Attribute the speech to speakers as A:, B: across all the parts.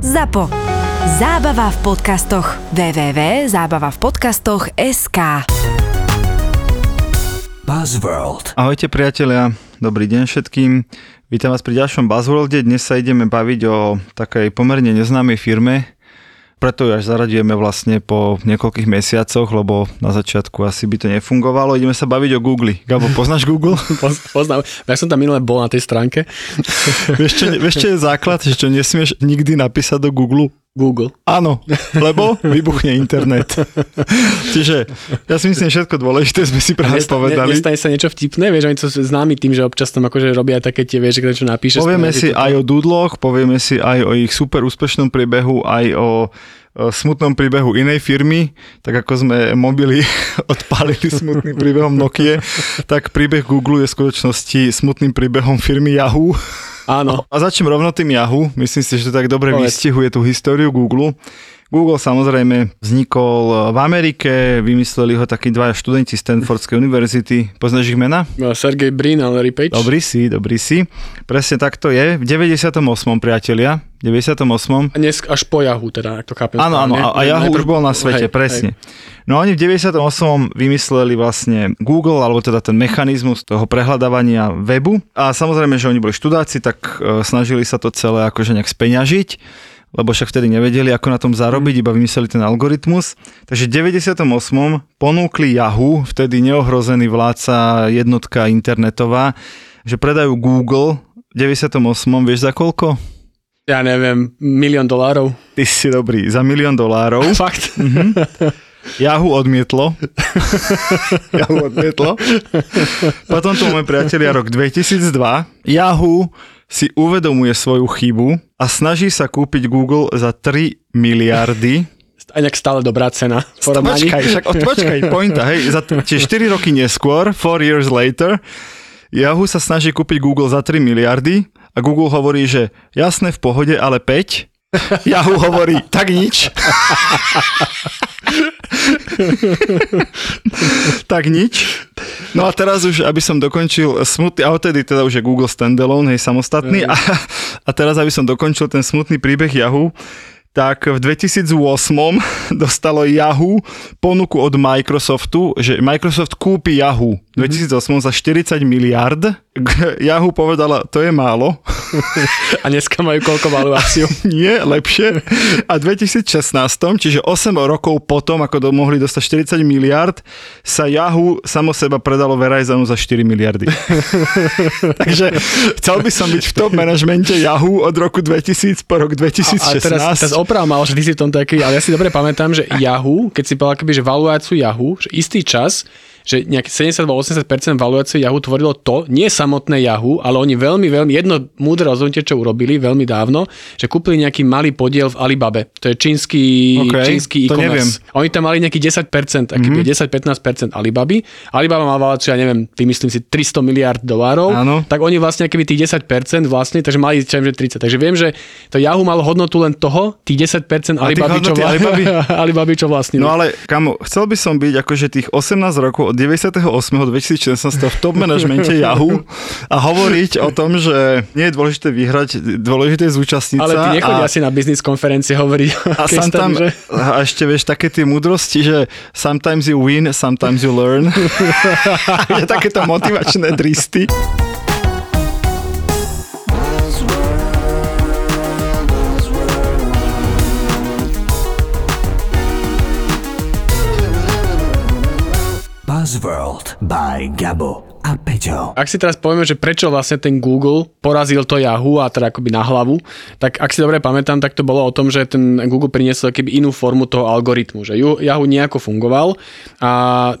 A: ZAPO. Zábava v podcastoch. www.zábavavpodcastoch.sk
B: Buzzworld.
C: Ahojte priatelia, dobrý deň všetkým. Vítam vás pri ďalšom Buzzworlde. Dnes sa ideme baviť o takej pomerne neznámej firme, preto ju až zaradujeme vlastne po niekoľkých mesiacoch, lebo na začiatku asi by to nefungovalo. Ideme sa baviť o Google. Gabo, poznáš Google?
D: Poz- Poznám. Ja som tam minule bol na tej stránke.
C: vieš, čo, vieš, čo je základ, že čo nesmieš nikdy napísať do Google?
D: Google.
C: Áno, lebo vybuchne internet. Čiže ja si myslím, všetko dôležité sme si práve
D: Nesta-
C: povedali.
D: Ne, nestane sa niečo vtipné, vieš, oni sú známi tým, že občas tam akože robia také tie, vieš, že čo napíšeš.
C: Povieme si aj o dudloch, povieme si aj o ich super úspešnom príbehu, aj o smutnom príbehu inej firmy, tak ako sme mobily odpálili smutným príbehom Nokia, tak príbeh Google je v skutočnosti smutným príbehom firmy Yahoo.
D: Áno.
C: A začnem rovno tým Yahoo. Myslím si, že to tak dobre
D: Povedz.
C: vystihuje tú históriu Google. Google samozrejme vznikol v Amerike, vymysleli ho takí dvaja študenti Stanfordskej univerzity. Poznáš ich mena?
D: Sergej Brin a Larry Page.
C: Dobrý si, dobrý si. Presne tak to je. V 98. priatelia, v 98.
D: A dnes až po Yahoo, teda, ak to chápem.
C: Áno, áno, a, a Yahoo už bol na svete,
D: hej,
C: presne. No a oni v 98. vymysleli vlastne Google, alebo teda ten mechanizmus toho prehľadávania webu. A samozrejme, že oni boli študáci, tak e, snažili sa to celé akože nejak speňažiť lebo však vtedy nevedeli, ako na tom zarobiť, iba vymysleli ten algoritmus. Takže v 98. ponúkli Yahoo, vtedy neohrozený vládca jednotka internetová, že predajú Google v 98. vieš za koľko?
D: Ja neviem, milión dolárov.
C: Ty si dobrý, za milión dolárov.
D: Fakt.
C: Yahoo odmietlo. Yahoo odmietlo. Potom tu máme priatelia rok 2002. Yahoo si uvedomuje svoju chybu a snaží sa kúpiť Google za 3 miliardy.
D: A nejak stále dobrá cena. porovnaní.
C: Počkaj, však počkaj, pointa, hej, za tie 4 roky neskôr, 4 years later, Yahoo sa snaží kúpiť Google za 3 miliardy a Google hovorí, že jasné, v pohode, ale 5. Yahoo hovorí, tak nič. tak nič. No a teraz už, aby som dokončil smutný, a odtedy teda už je Google standalone, hej, samostatný. A, a teraz, aby som dokončil ten smutný príbeh Yahoo, tak v 2008 dostalo Yahoo ponuku od Microsoftu, že Microsoft kúpi Yahoo 2008 za 40 miliard. Yahoo povedala, to je málo.
D: A dneska majú koľko valuáciu.
C: Nie, lepšie. A v 2016, čiže 8 rokov potom, ako mohli dostať 40 miliard, sa Yahoo samo seba predalo Verizonu za 4 miliardy. Takže chcel by som byť v top manažmente Yahoo od roku 2000 po rok 2016.
D: A teraz, teraz oprav mal, že ty si v tom taký, ale ja si dobre pamätám, že Yahoo, keď si povedal že valuáciu Yahoo, že istý čas, že nejaké 70-80% valuácie Yahoo tvorilo to, nie samotné Yahoo, ale oni veľmi, veľmi, jedno múdre rozhodnutie, čo urobili veľmi dávno, že kúpili nejaký malý podiel v Alibabe. To je čínsky,
C: OK,
D: čínsky e-commerce. Oni tam mali nejaký 10%, aký mm-hmm. 10-15% Alibaby. Alibaba má valuáciu, ja neviem, vymyslím si 300 miliard dolárov,
C: Áno.
D: tak oni vlastne keby tých 10% vlastne, takže mali čo ja viem, že 30. Takže viem, že to Yahoo malo hodnotu len toho, tých 10%
C: A tých
D: Alibaby, čo.
C: Alibaby?
D: Alibaby, čo vlastnili.
C: No ale kamo, chcel by som byť akože tých 18 rokov od 98. do 2016 v top manažmente Yahoo a hovoriť o tom, že nie je dôležité vyhrať, dôležité je zúčastniť
D: ale ty nechodia asi na biznis konferencie hovoriť
C: a, sam tam,
D: že?
C: a ešte vieš také tie múdrosti, že sometimes you win, sometimes you learn. je takéto motivačné dristy.
B: Buzzworld by Gabo a Peťo.
D: Ak si teraz povieme, že prečo vlastne ten Google porazil to Yahoo a teda akoby na hlavu, tak ak si dobre pamätám, tak to bolo o tom, že ten Google priniesol keby inú formu toho algoritmu, že Yahoo nejako fungoval a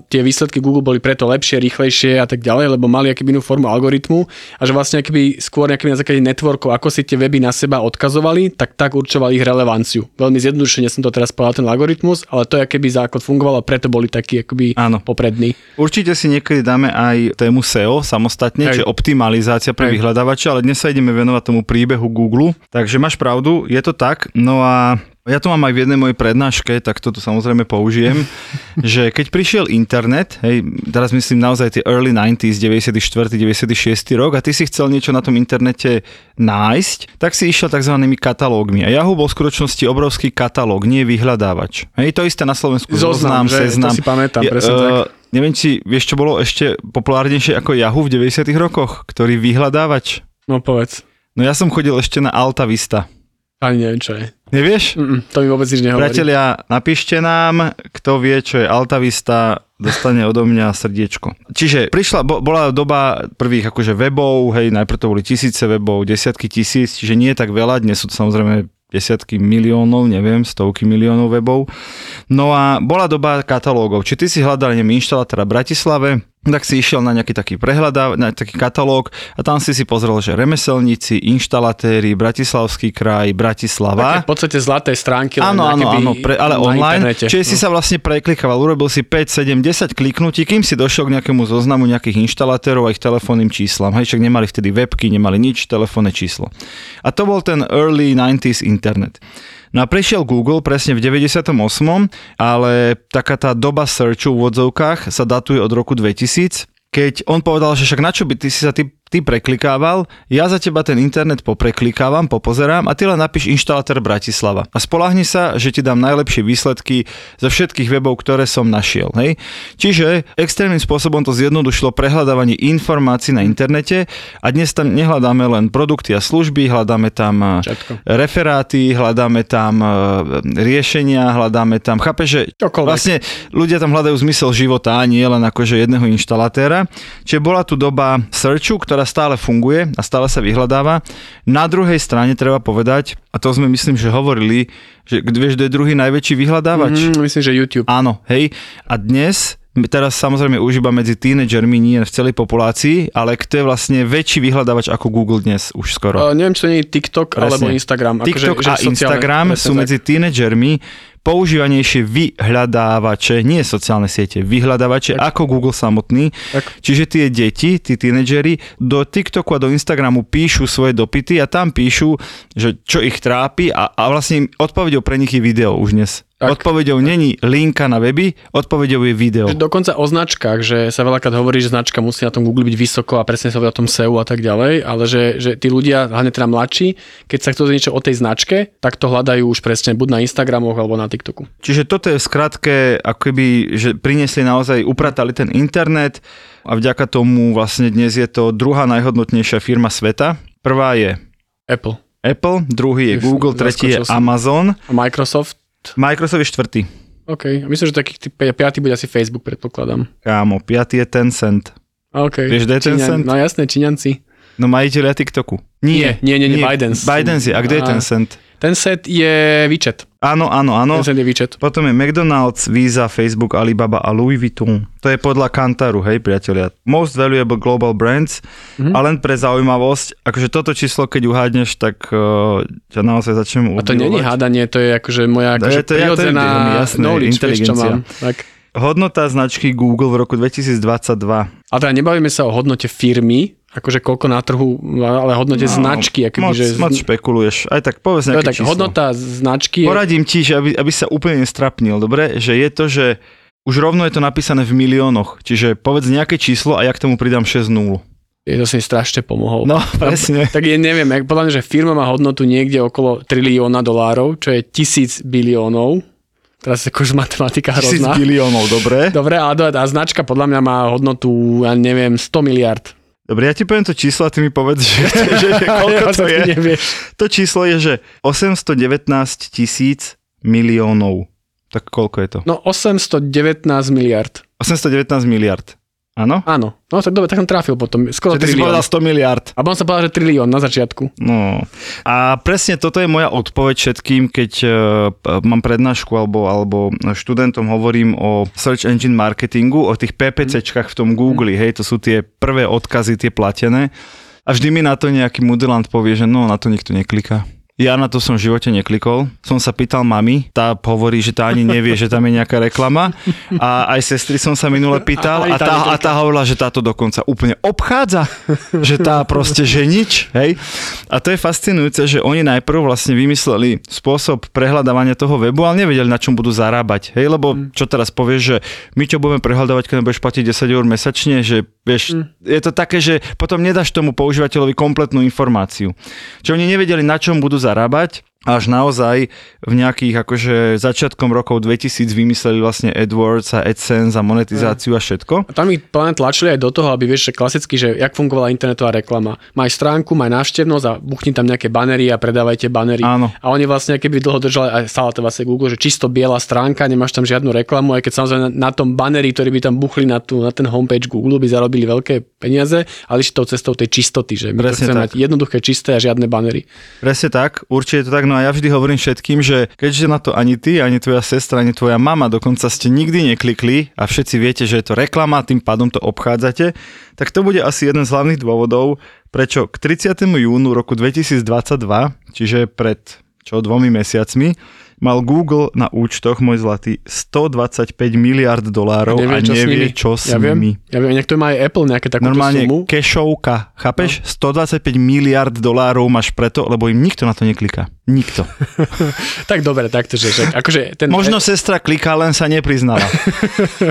D: tie výsledky Google boli preto lepšie, rýchlejšie a tak ďalej, lebo mali akýby inú formu algoritmu a že vlastne akýby skôr nejakými na základe networkov, ako si tie weby na seba odkazovali, tak tak určovali ich relevanciu. Veľmi zjednodušene som to teraz povedal ten algoritmus, ale to je akýby základ fungoval a preto boli takí akoby
C: Áno.
D: poprední.
C: Určite si niekedy dáme aj tému SEO samostatne,
D: Hej.
C: čiže optimalizácia pre
D: Hej.
C: vyhľadávače, ale dnes sa ideme venovať tomu príbehu Google. Takže máš pravdu, je to tak. No a Ja to mám aj v jednej mojej prednáške, tak to tu samozrejme použijem, že keď prišiel internet, hej, teraz myslím naozaj tie early 90s, 94. 96. rok a ty si chcel niečo na tom internete nájsť, tak si išiel tzv. katalógmi. A Yahoo bol v skutočnosti obrovský katalóg, nie vyhľadávač. Hej, to isté na Slovensku.
D: Zoznam, že?
C: seznam.
D: To si pamätám, presne
C: eh,
D: tak.
C: Neviem, či vieš, čo bolo ešte populárnejšie ako Yahoo v 90. rokoch, ktorý vyhľadávač.
D: No povedz.
C: No ja som chodil ešte na Alta Vista.
D: Ani neviem, čo je.
C: Nevieš?
D: Mm-mm, to mi vôbec nič nehovorí.
C: Priatelia, napíšte nám, kto vie, čo je Altavista, dostane odo mňa srdiečko. Čiže prišla, bo, bola doba prvých akože webov, hej, najprv to boli tisíce webov, desiatky tisíc, čiže nie je tak veľa, dnes sú to samozrejme desiatky miliónov, neviem, stovky miliónov webov. No a bola doba katalógov. Či ty si hľadal, neviem, inštalatéra v Bratislave, tak si išiel na nejaký taký prehľadá, na taký katalóg a tam si si pozrel, že remeselníci, inštalatéri, Bratislavský kraj, Bratislava.
D: Také v podstate zlaté stránky. len
C: Áno, áno, áno, pre, ale online.
D: internete.
C: Čiže si
D: No.
C: sa vlastne preklikával, urobil si 5, 7, 10 kliknutí, kým si došiel k nejakému zoznamu nejakých inštalatérov a ich telefónnym číslam. Hej, však nemali vtedy webky, nemali nič, telefónne číslo. A to bol ten early 90s internet. No a prišiel Google presne v 98., ale taká tá doba searchu v odzovkách sa datuje od roku 2000, keď on povedal, že však na čo by ty si sa ty, ty preklikával, ja za teba ten internet popreklikávam, popozerám a ty len napíš inštalatér Bratislava. A spolahni sa, že ti dám najlepšie výsledky zo všetkých webov, ktoré som našiel. Hej? Čiže extrémnym spôsobom to zjednodušilo prehľadávanie informácií na internete a dnes tam nehľadáme len produkty a služby, hľadáme tam eh,
D: Všetko.
C: referáty, hľadáme tam eh, riešenia, hľadáme tam, chápe, že
D: Čokoľvek.
C: vlastne ľudia tam hľadajú zmysel života a nie len akože jedného inštalatéra. Čiže bola tu doba searchu, ktorá stále funguje a stále sa vyhľadáva. Na druhej strane treba povedať, a to sme myslím, že hovorili, že vieš, kto je druhý najväčší vyhľadávač?
D: Mm, myslím, že YouTube.
C: Áno, hej. A dnes, teraz samozrejme už iba medzi tínedžermi, nie v celej populácii, ale kto je vlastne väčší vyhľadávač ako Google dnes už skoro?
D: Uh, neviem, či to nie je TikTok
C: Presne.
D: alebo Instagram.
C: TikTok
D: akože, že
C: a
D: sociálne-
C: Instagram
D: presne
C: sú medzi tínedžermi používanejšie vyhľadávače, nie sociálne siete, vyhľadávače
D: Tak.
C: ako Google samotný.
D: Tak.
C: Čiže tie deti, tí tínedžeri do TikToku a do Instagramu píšu svoje dopity a tam píšu, že čo ich trápi a, a vlastne odpovedou pre nich je video už dnes.
D: Tak.
C: Odpovedou není linka na weby, odpovedou je video.
D: Dokonca o značkách, že sa veľakrát hovorí, že značka musí na tom Google byť vysoko a presne sa o tom SEO a tak ďalej, ale že, že tí ľudia, hlavne teda mladší, keď sa chcú niečo o tej značke, tak to hľadajú už presne buď na Instagramoch alebo na TikToku.
C: Čiže toto je v skratke, ako keby, že priniesli naozaj, upratali ten internet a vďaka tomu vlastne dnes je to druhá najhodnotnejšia firma sveta. Prvá je
D: Apple
C: Apple, druhý je
D: Už
C: Google, tretí je. Amazon,
D: a Microsoft.
C: Microsoft je štvrtý.
D: OK, myslím, že taký piatý bude asi Facebook, predpokladám.
C: Kámo, piatý je Tencent.
D: OK.
C: Vieš, kde je Tencent?
D: No jasné, Číňanci.
C: No majiteľia TikToku.
D: Nie, nie, nie, nie, Bidens.
C: Bidens je. A kde je
D: Á.
C: Tencent?
D: Ten set je WeChat.
C: Áno, áno, áno.
D: Ten je WeChat.
C: Potom je McDonald's, Visa, Facebook, Alibaba a Louis Vuitton. To je podľa Kantaru, hej priatelia. Most Valuable Global Brands.
D: Mhm.
C: A len pre zaujímavosť, akože toto číslo, keď uhádneš, tak uh, ťa naozaj začnem
D: A to není
C: obdivovať.
D: hádanie, to je akože moja
C: To
D: akože
C: je- to je- to je
D: prirodzená
C: mi jasné,
D: knowledge, vieš, čo mám. Tak.
C: Hodnota značky Google v roku 2022.
D: Ale teda nebavíme sa o hodnote firmy, akože koľko na trhu, ale hodnote
C: No,
D: značky. Akoby,
C: moc,
D: že
C: moc špekuluješ. Aj tak povedz nejaké
D: tak
C: číslo.
D: hodnota značky.
C: Poradím ti, že aby, aby sa úplne nestrapnil, dobre? Že je to, že už rovno je to napísané v miliónoch. Čiže povedz nejaké číslo a ja k tomu pridám 6 nul.
D: Je to si strašne pomohol.
C: No, presne.
D: Tak je, neviem, jak- podľa mňa, že firma má hodnotu niekde okolo trilióna dolárov, čo je tisíc biliónov. Teraz akože matematika hrozná.
C: biliónov, dobre?
D: Dobre, a, a značka podľa mňa má hodnotu, ja neviem, 100 miliard.
C: Dobre, ja ti poviem to číslo a ty mi povedz, že, že, že koľko
D: Ja
C: to je.
D: Nevieš.
C: To číslo je, že 819 tisíc miliónov. Tak koľko je to?
D: No 819 miliard.
C: 819 miliard. Áno?
D: Áno, no tak dobre, tak som trafil potom. Skoro
C: Čiže ty si povedal 100 miliard.
D: A on sa povedal, že trilión na začiatku.
C: No. A presne toto je moja odpoveď všetkým, keď uh, mám prednášku alebo, alebo študentom hovorím o search engine marketingu, o tých PPCčkách v tom Google, hej, to sú tie prvé odkazy, tie platené. A vždy mi na to nejaký modelant povie, že no, na to nikto nekliká. Ja na to som v živote neklikol. Som sa pýtal mami, tá hovorí, že tá ani nevie, že tam je nejaká reklama. A aj sestry som sa minule pýtal a tá, a tá hovorila, že táto dokonca úplne obchádza. Že tá proste, že nič. Hej? A to je fascinujúce, že oni najprv vlastne vymysleli spôsob prehľadávania toho webu, ale nevedeli, na čom budú zarábať. Hej? Lebo čo teraz povieš, že my čo budeme prehľadávať, keď budeš platiť 10 eur mesačne, že vieš, je to také, že potom nedáš tomu používateľovi kompletnú informáciu. Čiže oni nevedeli, na čom budú zarábať, zarábať až naozaj v nejakých akože začiatkom rokov 2000 vymysleli vlastne AdWords a AdSense a monetizáciu a všetko.
D: A tam ich plne tlačili aj do toho, aby vieš, že klasicky, že jak fungovala internetová reklama. Maj stránku, maj návštevnosť a buchni tam nejaké banery a predávajte banery.
C: Áno.
D: A oni vlastne, keby dlho držali, aj stále to vlastne Google, že čisto biela stránka, nemáš tam žiadnu reklamu, aj keď samozrejme na, na tom baneri, ktorý by tam buchli na, tú, na ten homepage Google, by zarobili veľké peniaze, ale išli tou cestou tej čistoty, že my to
C: Presne
D: chceme
C: tak.
D: mať jednoduché, čisté a žiadne banery.
C: Presne tak, určite to tak. No a ja vždy hovorím všetkým, že keďže na to ani ty, ani tvoja sestra, ani tvoja mama dokonca ste nikdy neklikli a všetci viete, že je to reklama, tým pádom to obchádzate, tak to bude asi jeden z hlavných dôvodov, prečo k 30. júnu roku 2022, čiže pred čo dvomi mesiacmi, mal Google na účtoch, môj zlatý, 125 miliard dolárov a
D: Nevie, čo s
C: nevie,
D: nimi.
C: čo s
D: ja viem,
C: nimi.
D: ja viem, niekto má aj Apple nejaké takúto
C: Normálne
D: sumu.
C: kešovka, chápeš? No. 125 miliard dolárov máš preto, lebo im nikto na to nekliká. Nikto.
D: Tak dobre, takto, že, že akože ten
C: Možno sestra kliká, len sa nepriznala.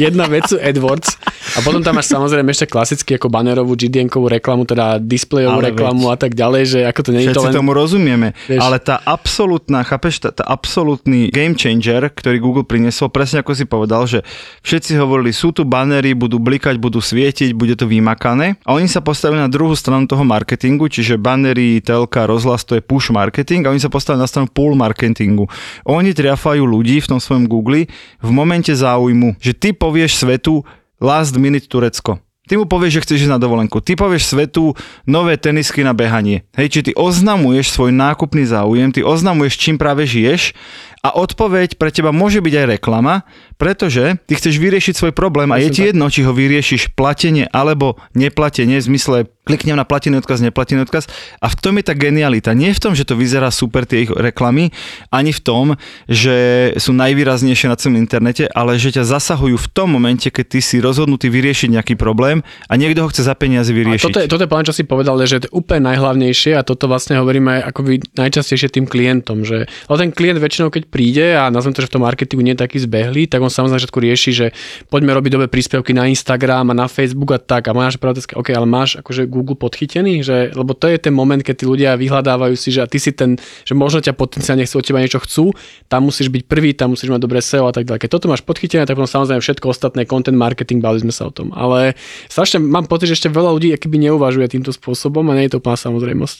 D: jedna vec sú AdWords a potom tam máš samozrejme ešte klasicky ako banerovú GDN-kovú reklamu, teda displejovú reklamu a tak ďalej, že ako to nie je to len...
C: tomu rozumieme,
D: Vieš.
C: ale tá absolútna, chápeš, tá, tá absolútny game changer, ktorý Google priniesol, presne ako si povedal, že všetci hovorili, sú tu banery, budú blikať, budú svietiť, bude to vymakané a oni sa postavili na druhú stranu toho marketingu, čiže banery, telka, rozhlas, to je push marketing a oni sa postavili na stranu pull marketingu. Oni triafajú ľudí v tom svojom Google v momente záujmu, že ty povieš svetu last minute Turecko. Ty mu povieš, že chceš ísť na dovolenku. Ty povieš svetu nové tenisky na behanie. Hej, či ty oznamuješ svoj nákupný záujem, ty oznamuješ, čím práve žiješ a odpoveď pre teba môže byť aj reklama, pretože ty chceš vyriešiť svoj problém a je ti jedno, či ho vyriešiš platenie alebo neplatenie, v zmysle kliknem na platený odkaz, neplatený odkaz. A v tom je tá genialita. Nie v tom, že to vyzerá super tie ich reklamy, ani v tom, že sú najvýraznejšie na celom internete, ale že ťa zasahujú v tom momente, keď ty si rozhodnutý vyriešiť nejaký problém a niekto ho chce za peniaze
D: A
C: vyriešiť.
D: toto je, toto je plán, čo si povedal, že to je úplne najhlavnejšie a toto vlastne hovoríme aj akoby najčastejšie tým klientom, že lebo ten klient väčšinou, keď príde a nazvem to, že v tom marketingu nie je taký zbehlý, tak on samozrejme na začiatku rieši, že poďme robiť dobre príspevky na Instagram a na Facebook a tak a máš pravdu, OK, ale máš akože Google podchytený, že, lebo to je ten moment, keď tí ľudia vyhľadávajú si, že a ty si ten, že možno ťa potenciálne chcú od teba niečo chcú, tam musíš byť prvý, tam musíš mať dobré SEO a tak ďalej. Keď toto máš podchytené, tak potom samozrejme všetko ostatné, content marketing, bavili sme sa o tom. Ale strašne mám pocit, že ešte veľa ľudí akoby neuvažuje týmto spôsobom a nie je to úplná samozrejmosť.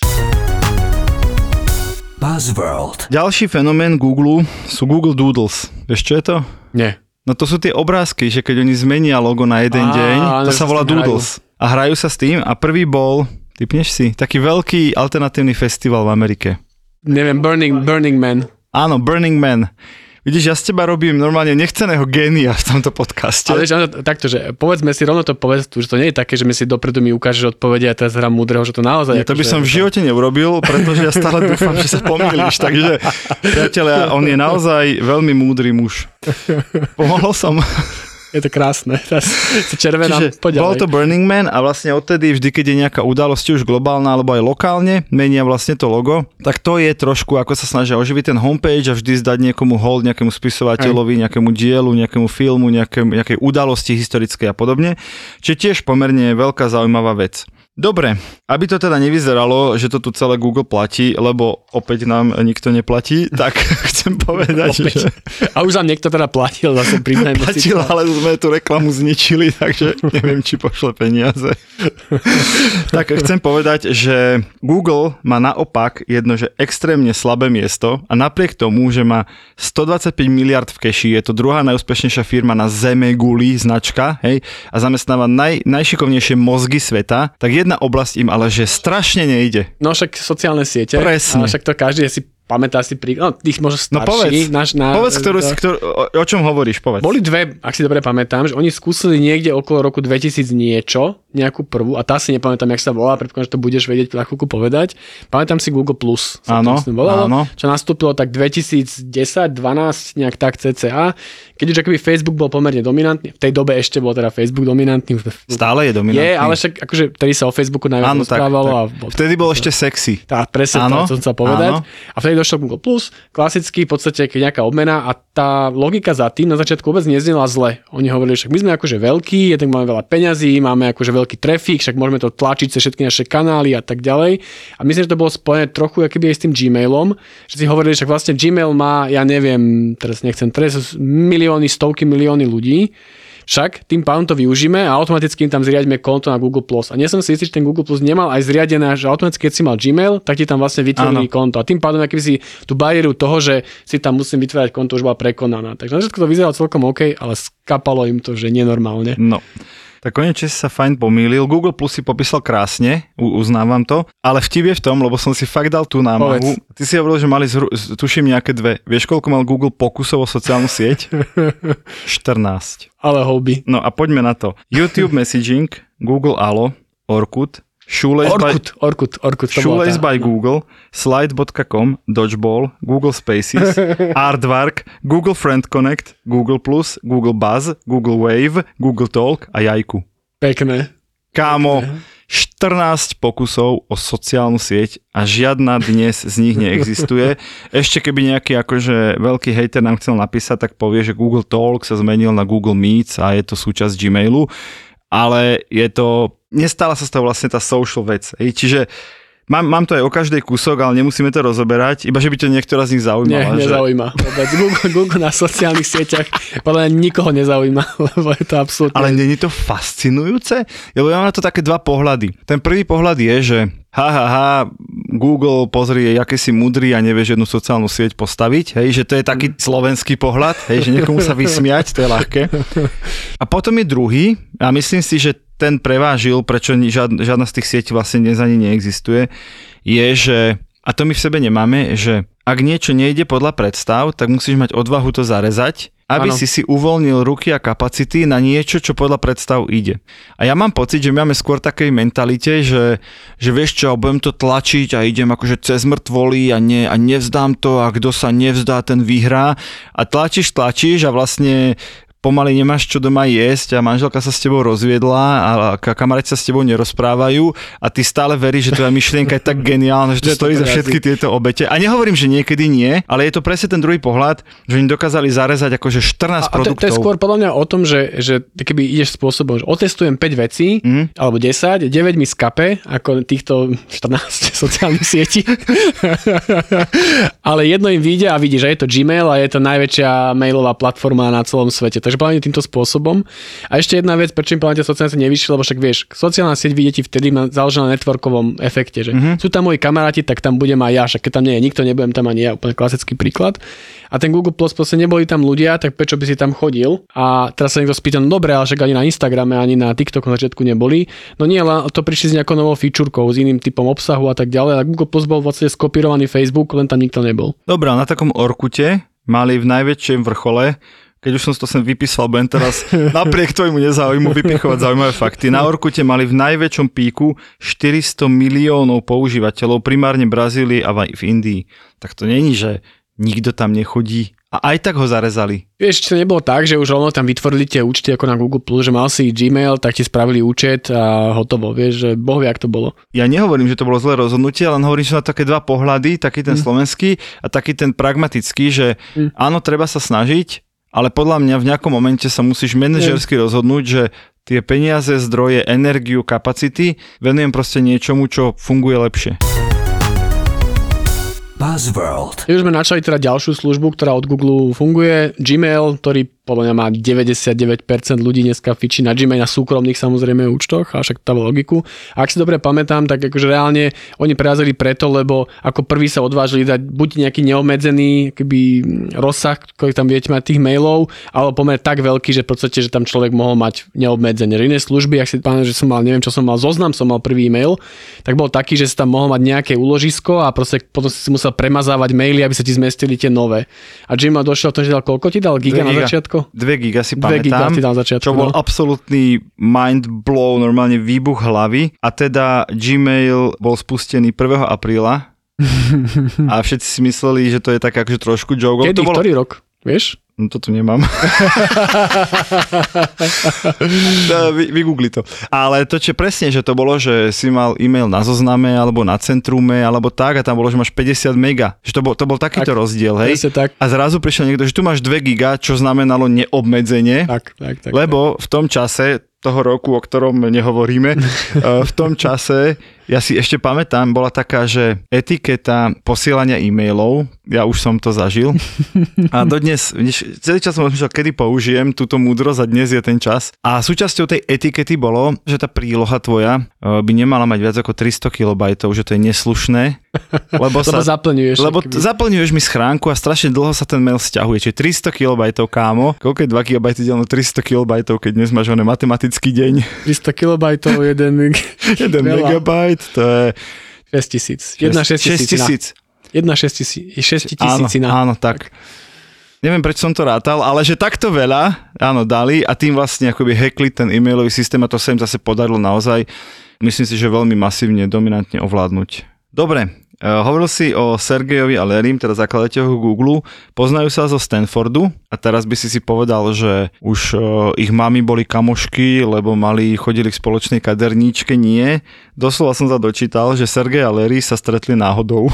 B: Buzzworld.
C: Ďalší fenomén Google sú Google Doodles. Vieš, čo je to?
D: Nie.
C: No to sú tie obrázky, že keď oni zmenia logo na jeden
D: Á,
C: deň, to sa volá
D: hrajú.
C: Doodles. A hrajú sa s tým a prvý bol, typneš si, taký veľký alternatívny festival v Amerike.
D: Neviem, Burning, Burning Man.
C: Áno, Burning Man. Vidíš, ja z teba robím normálne nechceného génia v tomto podcaste.
D: Ale že, takto, že povedzme si, rovno to povedz tu, že to nie je také, že mi si dopredu mi ukážeš odpovede a teraz hrám múdreho, že to naozaj...
C: Nie, to by
D: akože-
C: som v živote neurobil, pretože ja stále dúfam, že sa pomýliš. Takže, priatelia, on je naozaj veľmi múdry muž. Pomohol som.
D: Je to krásne. Teraz sa červená,
C: Čiže
D: poď
C: bol to Burning Man a vlastne odtedy vždy, keď je nejaká udalosť, už globálna alebo aj lokálne, menia vlastne to logo, tak to je trošku, ako sa snažia oživiť ten homepage a vždy zdať niekomu hold, nejakému spisovateľovi, nejakému dielu, nejakému filmu, nejaké, nejakej udalosti historickej a podobne. Čiže tiež pomerne veľká zaujímavá vec. Dobre, aby to teda nevyzeralo, že to tu celé Google platí, lebo opäť nám nikto neplatí, tak chcem povedať, že
D: A už vám niekto teda platil, zase priznajme si.
C: platil, ale sme tú reklamu zničili, takže neviem, či pošle peniaze. tak chcem povedať, že Google má naopak jedno, že extrémne slabé miesto a napriek tomu, že má 125 miliard v keši, je to druhá najúspešnejšia firma na zeme guli značka, hej, a zamestnáva naj, najšikovnejšie mozgy sveta, tak jedna oblasť im ale, že strašne nejde.
D: No však sociálne siete.
C: Presne.
D: Ale však to každý si pamätá si pri... No, tých možno starší.
C: No povedz,
D: náš, na,
C: povedz ktorú,
D: to-
C: ktorú, o, o čom hovoríš, povedz.
D: Boli dve, ak si dobre pamätám, že oni skúsili niekde okolo roku 2000 niečo, nejakú prvú, a tá si nepamätám, jak sa volá, predpokladám, že to budeš vedieť za chvíľku povedať. Pamätám si Google Plus. sa to
C: Áno,
D: myslím volalo,
C: áno.
D: Čo nastúpilo tak 2010, 12, nejak tak cca. Keď už akoby Facebook bol pomerne dominantný, v tej dobe ešte bol teda Facebook dominantný.
C: Stále je dominantný.
D: je, ale však akože vtedy sa o Facebooku najviac
C: Áno, tak,
D: rozprávalo.
C: tak.
D: A bol,
C: Vtedy bol ešte sexy.
D: tá, presne
C: Áno,
D: to, chcel povedať.
C: áno.
D: A vtedy došiel Google Plus, klasicky v podstate nejaká obmena a tá logika za tým na začiatku vôbec neznela zle. Oni hovorili, že my sme akože veľkí, jednak máme veľa peňazí, máme akože veľký trafik, však môžeme to tlačiť cez všetky naše kanály a tak ďalej. A myslím, že to bolo spojené trochu akýby aj s tým Gmailom, že si hovorili, že vlastne Gmail má, ja neviem, teraz nechcem, teraz milióny, stovky milióny ľudí, však tým pádom to využíme a automaticky im tam zriadíme konto na Google+. A nie som si istý, že ten Google Plus nemal aj zriadené, že automaticky, keď si mal Gmail, tak ti tam vlastne vytvorili konto. A tým pádom, aký si tú bariéru toho, že si tam musím vytvárať konto, už bola prekonaná. Takže na začiatku to vyzeralo celkom OK, ale skapalo im to, že nenormálne.
C: No. Tak konečne si sa fajn pomýlil. Google Plus si popísal krásne, uznávam to, ale vtip je v tom, lebo som si fakt dal tú námahu.
D: Povedz.
C: Ty si hovoril, že mali, zhru, tuším, nejaké dve. Vieš, koľko mal Google pokusov o sociálnu sieť? 14.
D: Ale hobby.
C: No a poďme na to. YouTube Messaging, Google Allo, Orkut, Shoelace by,
D: Orkut, Orkut, Orkut. To
C: Shoelace by Google, Slide.com, Dodgeball, Google Spaces, Aardvark, Google Friend Connect, Google+, Google Buzz, Google Wave, Google Talk a Jajku.
D: Pekné.
C: Kámo, 14 pokusov o sociálnu sieť a žiadna dnes z nich neexistuje. Ešte keby nejaký akože veľký hater nám chcel napísať, tak povie, že Google Talk sa zmenil na Google Meets a je to súčasť Gmailu, ale je to, nestala sa z toho vlastne tá social vec. Hej. Čiže mám, mám to aj o každej kúsok, ale nemusíme to rozoberať, iba že by to niektorá z nich
D: Nie,
C: zaujímala. že...
D: nezaujíma. Vôbec. Google, Google na sociálnych sieťach podľa mňa nikoho nezaujíma, lebo je to absolútne...
C: Ale nie je to fascinujúce? Lebo ja mám na to také dva pohľady. Ten prvý pohľad je, že ha, ha, ha, Google, pozri, aké si mudrý a nevieš jednu sociálnu sieť postaviť, hej, že to je taký slovenský pohľad, hej, že niekomu sa vysmiať, to je ľahké. A potom je druhý, a myslím si, že ten prevážil, prečo žiad, žiadna z tých sietí vlastne dnes ani neexistuje, je, že, a to my v sebe nemáme, že ak niečo nejde podľa predstav, tak musíš mať odvahu to zarezať, aby
D: Áno.
C: si si uvoľnil ruky a kapacity na niečo, čo podľa predstav ide. A ja mám pocit, že my máme skôr takej mentalite, že, že vieš čo, budem to tlačiť a idem akože cez mŕtvoly a, ne, a nevzdám to a kto sa nevzdá, ten vyhrá. A tlačíš, tlačíš a vlastne pomaly nemáš čo doma jesť a manželka sa s tebou rozviedla a ka- kamaráti sa s tebou nerozprávajú a ty stále veríš, že tvoja myšlienka je tak geniálna, že to
D: to
C: stojí za všetky tieto obete. A nehovorím, že niekedy nie, ale je to presne ten druhý pohľad, že oni dokázali zarezať akože 14
D: A to,
C: produktov.
D: to je skôr podľa mňa o tom, že, že keby ideš spôsobom, že otestujem 5 vecí, mm. alebo 10, 9 mi skape, ako týchto 14 sociálnych sietí. Ale jedno im vyjde a vidí, že je to Gmail a je to najväčšia mailová platforma na celom svete. Takže podľa mňa týmto spôsobom. A ešte jedna vec, prečo im podľa mňa siete nevyšli, lebo však vieš, sociálna sieť vidie ti vtedy založená na networkovom efekte, že mm-hmm. sú tam moji kamaráti, tak tam budem aj ja, však keď tam nie je nikto, nebudem tam ani ja, úplne klasický príklad. A ten Google Plus proste neboli tam ľudia, tak prečo by si tam chodil? A teraz sa niekto spýta, no dobre, ale však ani na Instagrame, ani na TikToku na začiatku neboli. No nie, len to prišli s nejakou novou featurekou, s iným typom obsahu a tak ďalej. A Google Plus bol vlastne skopírovaný Facebook, len tam nikto nebol.
C: Dobre, na takom Orkute mali v najväčšom vrchole keď už som to sem vypísal, budem teraz napriek tvojmu nezáujmu vypichovať zaujímavé fakty. Na Orkute mali v najväčšom píku 400 miliónov používateľov, primárne v Brazílii a v Indii. Tak to není, že nikto tam nechodí. A aj tak ho zarezali.
D: Vieš, či to nebolo tak, že už rovno tam vytvorili tie účty ako na Google+, že mal si Gmail, tak ti spravili účet a hotovo, vieš, že boh vie, to bolo.
C: Ja nehovorím, že to bolo zlé rozhodnutie, len hovorím, že na také dva pohľady, taký ten mm. slovenský a taký ten pragmatický, že mm. áno, treba sa snažiť, ale podľa mňa v nejakom momente sa musíš manažersky rozhodnúť, že tie peniaze, zdroje, energiu, kapacity venujem proste niečomu, čo funguje lepšie.
B: Buzzworld.
D: Už sme načali teda ďalšiu službu, ktorá od Google funguje, Gmail, ktorý podľa mňa má 99% ľudí dneska fičí na Gmail na súkromných samozrejme účtoch, a však to logiku. A ak si dobre pamätám, tak akože reálne oni prerazili preto, lebo ako prvý sa odvážili dať buď nejaký neobmedzený keby, rozsah, ktorý tam viete mať tých mailov, alebo pomer tak veľký, že v podstate, že tam človek mohol mať neobmedzenie. Že iné služby, ak si pamätám, že som mal, neviem čo som mal, zoznam som mal prvý e-mail, tak bol taký, že si tam mohol mať nejaké úložisko a proste potom si musel musel premazávať maily, aby sa ti zmestili tie nové. A Gmail došiel, to že dal koľko ti dal? Giga na
C: giga.
D: začiatku?
C: 2 giga si
D: Dve giga
C: pamätám,
D: ti dal na začiatku,
C: čo bol
D: no.
C: absolútny mind blow, normálne výbuch hlavy. A teda Gmail bol spustený 1. apríla a všetci si mysleli, že to je tak akože trošku joke.
D: Kedy,
C: to bolo...
D: ktorý rok? Vieš?
C: No to tu nemám. Dá, vy, vygoogli to. Ale to, čo presne, že to bolo, že si mal e-mail na zozname, alebo na centrume, alebo tak, a tam bolo, že máš 50 mega. Že to bol, to bol takýto
D: Tak,
C: rozdiel, hej?
D: tak.
C: A zrazu prišiel niekto, že tu máš 2 giga, čo znamenalo neobmedzenie.
D: Tak, tak, tak.
C: Lebo v tom čase toho roku, o ktorom nehovoríme, eh, v tom čase, ja si ešte pamätám, bola taká, že etiketa posielania e-mailov, ja už som to zažil a dodnes, celý čas som rozmýšľal, kedy použijem túto múdrosť a dnes je ten čas. A súčasťou tej etikety bolo, že tá príloha tvoja eh, by nemala mať viac ako 300 kB, že to je neslušné, lebo
D: Lebo
C: sa...
D: zaplňuješ.
C: Lebo t- zaplňuješ mi schránku a strašne dlho sa ten mail stiahuje. Čiže 300 KB, kámo. Koľko je 2 KB delno 300 KB, keď dnes máš oné matematický deň?
D: 300 kilobajtov, jeden,
C: 1
D: Veľa.
C: Megabajt, to je
D: 6 tisíc. Jedna 6 tisíc.
C: 6 tisíc.
D: Jedna 6 tisíc. 6
C: Áno, áno, tak. Neviem, prečo som to rátal, ale že takto veľa, áno, dali a tým vlastne akoby hackli ten e-mailový systém a to sa im zase podarilo naozaj, myslím si, že veľmi masívne, dominantne ovládnuť. Dobre, hovoril si o Sergejovi a Lerim, teda zakladateľoch Google, poznajú sa zo Stanfordu? A teraz by si si povedal, že už uh, ich mami boli kamošky, lebo mali, chodili k spoločnej kaderníčke, nie. Doslova som sa dočítal, že Sergej a Larry sa stretli náhodou.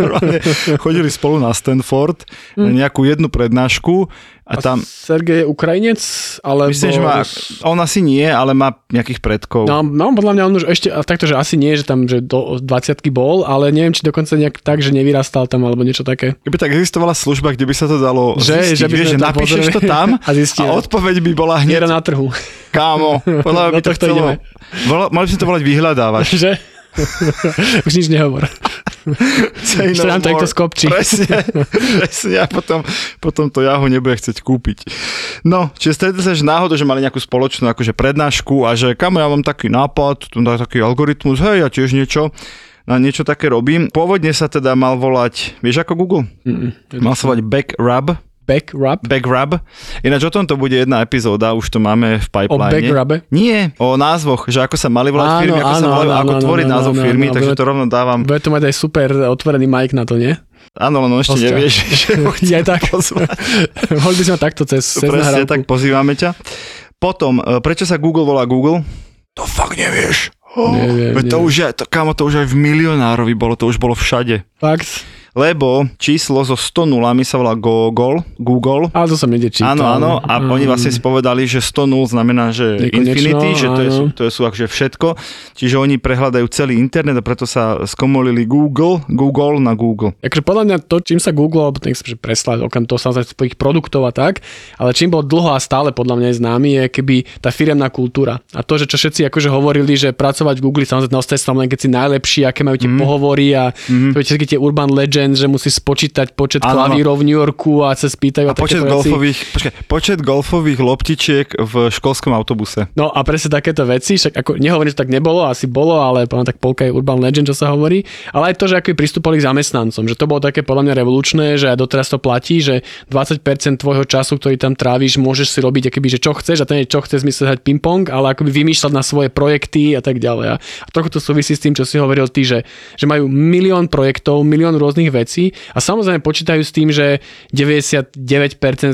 C: Chodili spolu na Stanford na nejakú jednu prednášku a tam,
D: Sergej je Ukrajinec? Alebo...
C: myslím, že má, on asi nie, ale má nejakých predkov.
D: No, no, podľa mňa on už ešte, a takto, že asi nie, že tam že do 20 bol, ale neviem, či dokonca nejak tak, že nevyrastal tam, alebo niečo také.
C: Keby tak existovala služba, kde by sa to dalo
D: Že-
C: zistiť,
D: že by
C: vieš, že
D: to
C: napíšeš
D: pozreli
C: to tam
D: a zistíme.
C: a odpoveď by bola
D: Miera
C: hneď,
D: na trhu.
C: kámo, podľa mňa by
D: Do
C: to chcelo,
D: ideme.
C: Mali by sme to volať vyhľadávač.
D: že? Už nič nehovor. Ešte nám to niekto skopčí.
C: Presne, presne a potom, potom to Yahoo nebude chcieť kúpiť. No, čiže stretli sa že náhodou, že mali nejakú spoločnú akože prednášku a že kam ja mám taký nápad, tu dá taký algoritmus, hej, ja tiež niečo na niečo také robím. Pôvodne sa teda mal volať, vieš ako Google? Mal sa volať Backrub,
D: Back rub?
C: Backrub. Ináč o tom to bude jedna epizóda, už to máme v pipeline.
D: backrube?
C: Nie, o názvoch, že ako sa mali volať firmy, ako sa
D: áno,
C: volajú,
D: áno,
C: ako
D: áno,
C: tvoriť
D: áno,
C: názov
D: áno,
C: firmy,
D: áno,
C: takže
D: bude-
C: to rovno dávam.
D: Bude to mať aj super otvorený mic na to, nie?
C: Áno, len on ešte
D: Hostia.
C: nevieš, že ho
D: Je tak.
C: pozvať.
D: Mohli by sme takto cez, cez
C: Presne tak, pozývame ťa. Potom, e, prečo sa Google volá Google? To fakt nevieš. Oh,
D: Neviem,
C: to
D: neviem.
C: už je, to, kámo, to už aj v milionárovi bolo, to už bolo všade.
D: Fakt.
C: Lebo číslo so 100 nulami sa volá Google, Google.
D: Ale to som niekde čítal.
C: Áno, áno, a oni vlastne si povedali, že 100 nul znamená, že
D: Nekonečno,
C: infinity, že to, je, to sú akože všetko. Čiže oni prehľadajú celý internet a preto sa skomolili Google, Google na Google.
D: Akože podľa mňa to, čím sa Google, nechcem, že preslať, okrem toho samozrejme svojich produktov a tak, ale čím bol dlho a stále podľa mňa je známy, je keby tá firemná kultúra. A to, že čo všetci akože hovorili, že pracovať v Google, samozrejme naozaj sa len keď si najlepší, aké majú tie mm. pohovory a mm. tie urban legends, že musí spočítať počet
C: áno.
D: klavírov v New Yorku a sa spýtajú
C: A počet
D: takéto veci.
C: golfových, počkaj, počet golfových loptičiek v školskom autobuse.
D: No a presne takéto veci, však ako nehovorím, že tak nebolo, asi bolo, ale tak polka je urban legend, čo sa hovorí, ale aj to, že ako pristúpali k zamestnancom, že to bolo také podľa mňa revolučné, že aj doteraz to platí, že 20% tvojho času, ktorý tam tráviš, môžeš si robiť akoby, že čo chceš a to nie je čo chceš zmysle hrať ping-pong, ale akoby vymýšľať na svoje projekty a tak ďalej. A a trochu to súvisí s tým, čo si hovoril ty, že, že majú milión projektov, milión rôznych vecí a samozrejme počítajú s tým, že 99%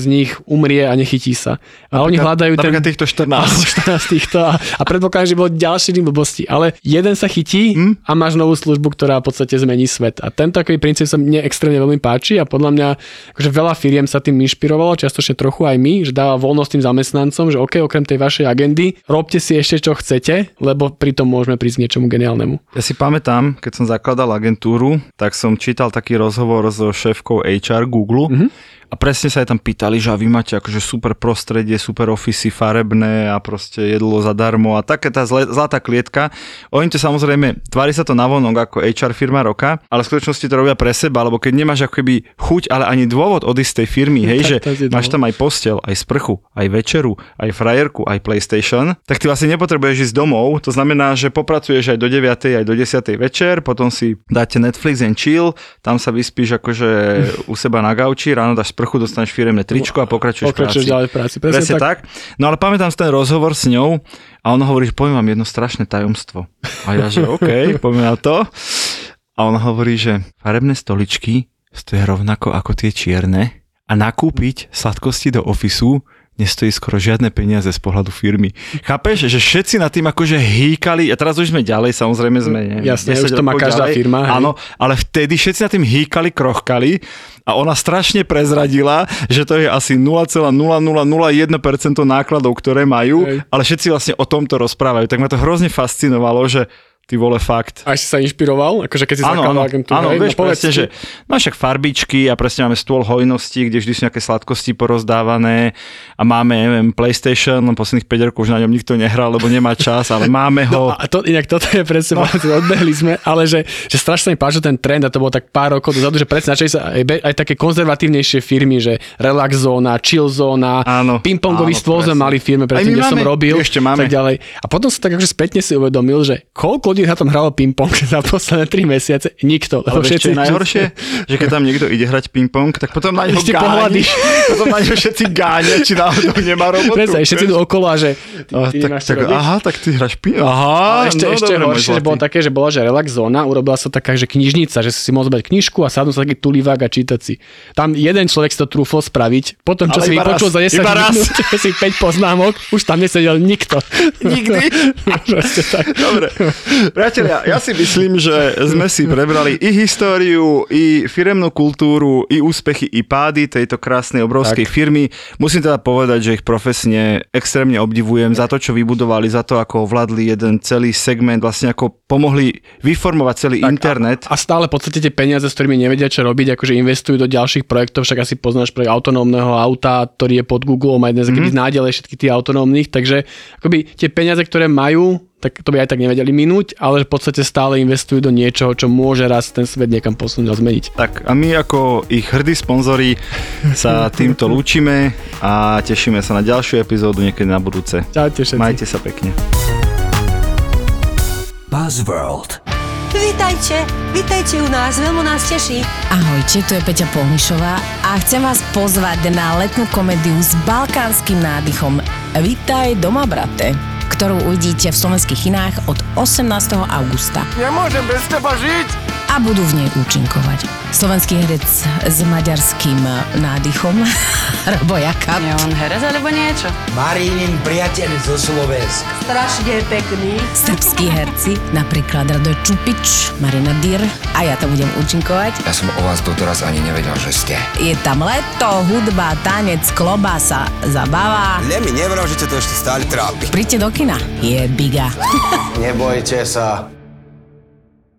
D: z nich umrie a nechytí sa. A oni hľadajú ten...
C: Týchto 14.
D: Áno, 14 týchto a, a predpokladám, že bolo ďalšie blbosti. Ale jeden sa chytí
C: Hm?
D: a máš novú službu, ktorá v podstate zmení svet. A tento takový princíp sa mne extrémne veľmi páči a podľa mňa akože veľa firiem sa tým inšpirovalo, čiastočne trochu aj my, že dáva voľnosť tým zamestnancom, že OK, okrem tej vašej agendy, robte si ešte čo chcete, lebo pritom môžeme prísť k niečomu geniálnemu.
C: Ja si pamätám, keď som zakladal agentúru, tak som čítal taký rozhovor so šéfkou HR Google. Mm-hmm. A presne sa aj tam pýtali, že a vy máte akože super prostredie, super ofisy, farebné a proste jedlo zadarmo a také tá zle, zlatá klietka. Oni to samozrejme, tvári sa to navonok ako HR firma roka, ale v skutočnosti to robia pre seba, lebo keď nemáš ako keby chuť, ale ani dôvod odísť z tej firmy, hej, že
D: Tak to je
C: máš tam aj postel, aj sprchu, aj večeru, aj frajerku, aj PlayStation, tak ty vlastne nepotrebuješ ísť domov, to znamená, že popracuješ aj do 9. aj do 10. večer, potom si dáte Netflix and chill, tam sa vyspíš akože u seba na gauči, ráno dáš sprchu, dostaneš firemné tričko a pokračuješ, v
D: Pokračuješ
C: práci.
D: ďalej v práci. Presne,
C: Presne tak. No ale pamätám si ten rozhovor s ňou a ona hovorí, že poviem vám jedno strašné tajomstvo. A ja, že OK, poviem na to. A ona hovorí, že farebné stoličky stojí rovnako ako tie čierne a nakúpiť sladkosti do ofisu nestojí skoro žiadne peniaze z pohľadu firmy. Chápeš, že všetci nad tým akože hýkali, a teraz už sme ďalej, samozrejme sme
D: Jasné,
C: 10
D: už to má každá
C: ďalej.
D: firma, hej.
C: Áno, ale vtedy všetci nad tým hýkali, krochkali a ona strašne prezradila, že to je asi 0,0001% nákladov, ktoré majú,
D: Hej.
C: ale všetci vlastne o tomto rozprávajú. Tak ma to hrozne fascinovalo, že ty vole fakt.
D: A si sa inšpiroval? Akože keď si
C: Áno, áno,
D: agentúru.
C: áno,
D: hej?
C: vieš
D: no,
C: presne, že no však farbičky a presne máme stôl hojnosti, kde vždy sú nejaké sladkosti porozdávané a máme, neviem, PlayStation, len posledných 5 rokov už na ňom nikto nehral, lebo nemá čas, ale máme ho.
D: No, a to, inak toto je presne, no. odbehli sme, ale že, že strašne sa mi páčil ten trend a to bolo tak pár rokov dozadu, že presne začali sa aj, aj také konzervatívnejšie firmy, že relax zóna, chill zóna,
C: Áno,
D: pingpongový
C: áno,
D: stôl sme mali firme, predtým, kde som
C: máme,
D: robil,
C: ešte máme.
D: tak ďalej. A potom som tak akože spätne si uvedomil, že koľko ľudí na tom hralo pingpong za posledné 3 mesiace? Nikto.
C: Ale vieš, čo je najhoršie? Že keď tam niekto ide hrať ping-pong, tak potom na ňo
D: Ešte
C: gáni, potom na ňo všetci gáňa, či náhodou nemá robotu.
D: Predsa, všetci idú okolo a že ty,
C: A
D: ty
C: tak, tak,
D: robiť.
C: aha, tak ty hráš ping Aha,
D: Ale ešte,
C: no,
D: ešte
C: dobre,
D: horšie, že bolo také, že bola že relax zóna, urobila sa taká, že knižnica, že si si mohol zobrať knižku a sadnúť sa taký tulivák a čítať si. Tam jeden človek si to trúfol spraviť, potom čo
C: Ale
D: si vypočul za 10
C: iba raz.
D: minút, si 5 poznámok, už tam nesedel nikto.
C: Nikdy?
D: Proste tak.
C: Dobre. Priatelia, ja si myslím, že sme si prebrali i históriu, i firemnú kultúru, i úspechy, i pády tejto krásnej obrovskej
D: Tak.
C: firmy. Musím teda povedať, že ich profesne extrémne obdivujem za to, čo vybudovali, za to, ako ovládli jeden celý segment, vlastne ako pomohli vyformovať celý
D: Tak,
C: internet.
D: A, a stále v podstate tie peniaze, s ktorými nevedia čo robiť, akože investujú do ďalších projektov, však asi poznáš projekt autonómneho auta, ktorý je pod Google, má jeden z mm-hmm. z nádelej všetkých tých autonómnych, takže akoby tie peniaze, ktoré majú, tak to by aj tak nevedeli minúť, ale v podstate stále investujú do niečoho, čo môže raz ten svet niekam posunúť a zmeniť.
C: Tak a my ako ich hrdí sponzori sa týmto lúčime a tešíme sa na ďalšiu epizódu niekedy na budúce.
D: Čaute všetci.
C: Majte sa pekne.
B: Buzzworld.
E: Vítajte, vítajte u nás, veľmi nás teší.
A: Ahojte, tu je Peťa Polnišová a chcem vás pozvať na letnú komédiu s balkánskym nádychom Vítaj doma, brate ktorú uvidíte v slovenských kinách od 18. augusta.
F: Nemôžem bez teba žiť!
A: A budú v nej účinkovať. Slovenský herec s maďarským nádychom, Robo Jakab,
G: Je on herec alebo niečo?
H: Marínin priateľ zo Slovenska.
E: Strašne pekný.
A: srbskí herci, napríklad Radoj Čupič, Marina Dyr a ja tam budem účinkovať.
I: Ja som o vás doteraz ani nevedel, že ste.
A: Je tam leto, hudba, tanec, klobása, zabava.
F: Ne mi nevral, že to ešte stále trápi.
A: Príďte do kina, je biga.
H: Nebojte sa,